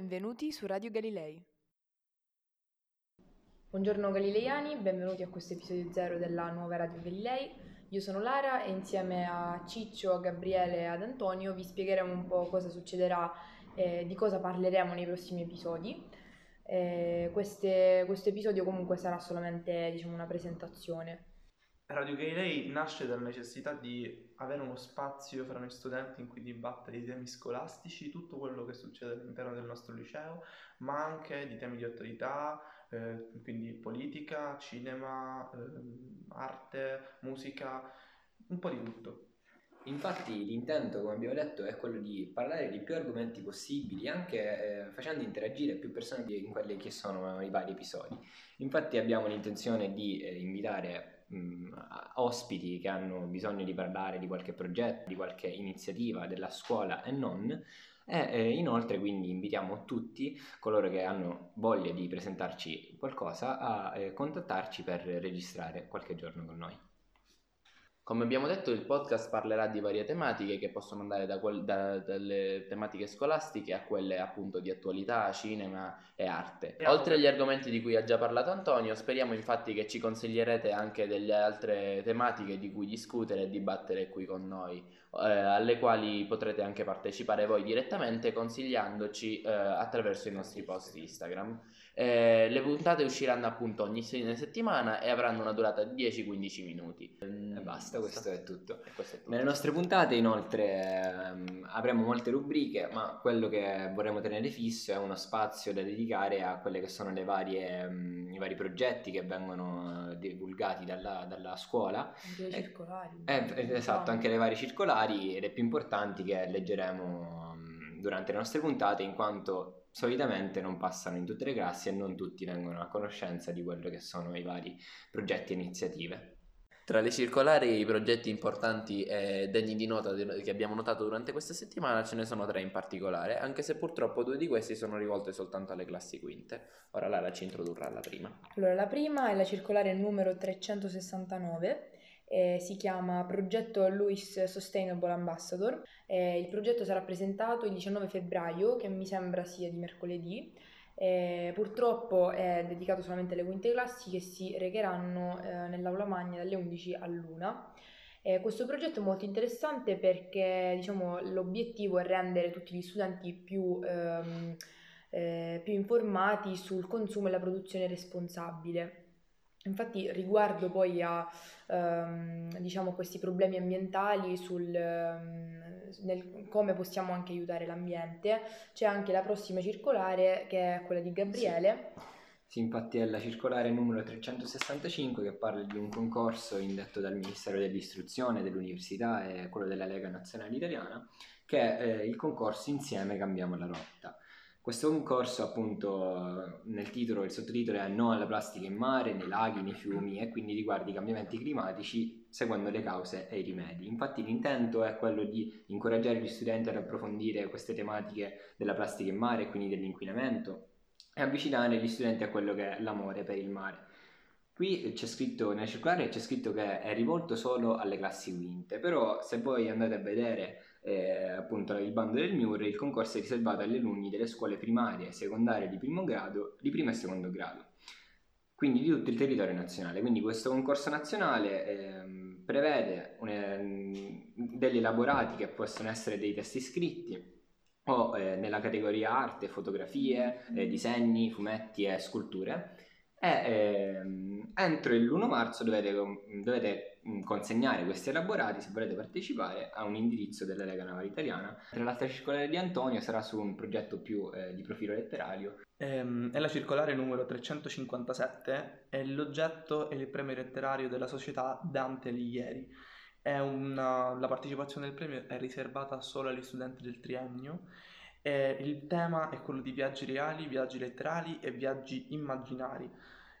benvenuti su Radio Galilei. Buongiorno galileiani, benvenuti a questo episodio zero della nuova Radio Galilei. Io sono Lara e insieme a Ciccio, a Gabriele e ad Antonio vi spiegheremo un po' cosa succederà e di cosa parleremo nei prossimi episodi. Eh, queste, questo episodio comunque sarà solamente diciamo, una presentazione. Radio Galilei nasce dalla necessità di avere uno spazio fra noi studenti in cui dibattere i temi scolastici, tutto quello che succede all'interno del nostro liceo, ma anche di temi di attualità, eh, quindi politica, cinema, eh, arte, musica, un po' di tutto. Infatti l'intento, come abbiamo detto, è quello di parlare di più argomenti possibili, anche eh, facendo interagire più persone in quelli che sono i vari episodi. Infatti abbiamo l'intenzione di eh, invitare mh, ospiti che hanno bisogno di parlare di qualche progetto, di qualche iniziativa della scuola e non, e eh, inoltre quindi invitiamo tutti coloro che hanno voglia di presentarci qualcosa a eh, contattarci per registrare qualche giorno con noi. Come abbiamo detto, il podcast parlerà di varie tematiche che possono andare da quel, da, dalle tematiche scolastiche a quelle appunto di attualità, cinema e arte. Oltre agli argomenti di cui ha già parlato Antonio, speriamo infatti che ci consiglierete anche delle altre tematiche di cui discutere e dibattere qui con noi, eh, alle quali potrete anche partecipare voi direttamente consigliandoci eh, attraverso i nostri post Instagram. Eh, le puntate usciranno appunto ogni settimana e avranno una durata di 10-15 minuti. E basta, questo è tutto. Questo è tutto. Nelle nostre puntate inoltre ehm, avremo molte rubriche, ma quello che vorremmo tenere fisso è uno spazio da dedicare a quelle che sono le varie, um, i vari progetti che vengono divulgati dalla, dalla scuola. Anche le circolari. Eh, esatto, anche le varie circolari e le più importanti che leggeremo um, durante le nostre puntate in quanto solitamente non passano in tutte le classi e non tutti vengono a conoscenza di quello che sono i vari progetti e iniziative. Tra le circolari e i progetti importanti e degni di nota che abbiamo notato durante questa settimana ce ne sono tre in particolare, anche se purtroppo due di questi sono rivolte soltanto alle classi quinte. Ora Lara ci introdurrà la prima. Allora, la prima è la circolare numero 369 eh, si chiama Progetto Louis Sustainable Ambassador. Eh, il progetto sarà presentato il 19 febbraio, che mi sembra sia di mercoledì. Eh, purtroppo è dedicato solamente alle quinte classi che si recheranno eh, nell'aula magna dalle 11 all'una. Eh, questo progetto è molto interessante perché diciamo, l'obiettivo è rendere tutti gli studenti più, ehm, eh, più informati sul consumo e la produzione responsabile. Infatti riguardo poi a ehm, diciamo, questi problemi ambientali, sul, ehm, nel come possiamo anche aiutare l'ambiente, c'è anche la prossima circolare che è quella di Gabriele. Sì. Sì, infatti è la circolare numero 365 che parla di un concorso indetto dal Ministero dell'Istruzione, dell'Università e quello della Lega Nazionale Italiana, che è eh, il concorso Insieme cambiamo la rotta. Questo concorso, appunto, nel titolo, il sottotitolo è No alla plastica in mare, nei laghi, nei fiumi e quindi riguarda i cambiamenti climatici seguendo le cause e i rimedi. Infatti l'intento è quello di incoraggiare gli studenti ad approfondire queste tematiche della plastica in mare e quindi dell'inquinamento e avvicinare gli studenti a quello che è l'amore per il mare. Qui c'è scritto, nella circolare c'è scritto che è rivolto solo alle classi quinte, però se voi andate a vedere eh, appunto il bando del MIUR, il concorso è riservato agli alunni delle scuole primarie e secondarie di primo, grado, di primo e secondo grado, quindi di tutto il territorio nazionale. Quindi questo concorso nazionale eh, prevede un, degli elaborati che possono essere dei testi scritti o eh, nella categoria arte, fotografie, eh, disegni, fumetti e sculture e ehm, entro il 1 marzo dovete, dovete, mm, consegnare questi elaborati se volete partecipare a un indirizzo della Lega Navale Italiana. Tra l'altra circolare di Antonio sarà su un progetto più eh, di profilo letterario. Ehm, è la circolare numero 357 e l'oggetto è il premio letterario della società Dante Alighieri. Una, la partecipazione del premio è riservata solo agli studenti del triennio eh, il tema è quello di viaggi reali, viaggi letterali e viaggi immaginari.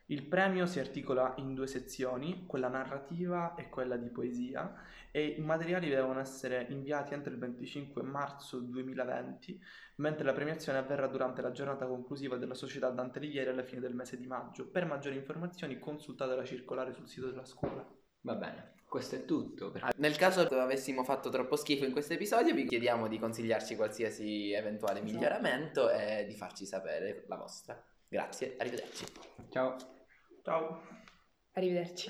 Il premio si articola in due sezioni, quella narrativa e quella di poesia, e i materiali devono essere inviati entro il 25 marzo 2020, mentre la premiazione avverrà durante la giornata conclusiva della Società Dante Alighieri alla fine del mese di maggio. Per maggiori informazioni consultate la circolare sul sito della scuola. Va bene, questo è tutto. per- Ah, Nel caso avessimo fatto troppo schifo in questo episodio, vi chiediamo di consigliarci qualsiasi eventuale Esatto. miglioramento e di farci sapere la vostra. Grazie, arrivederci. Ciao. Ciao. Arrivederci.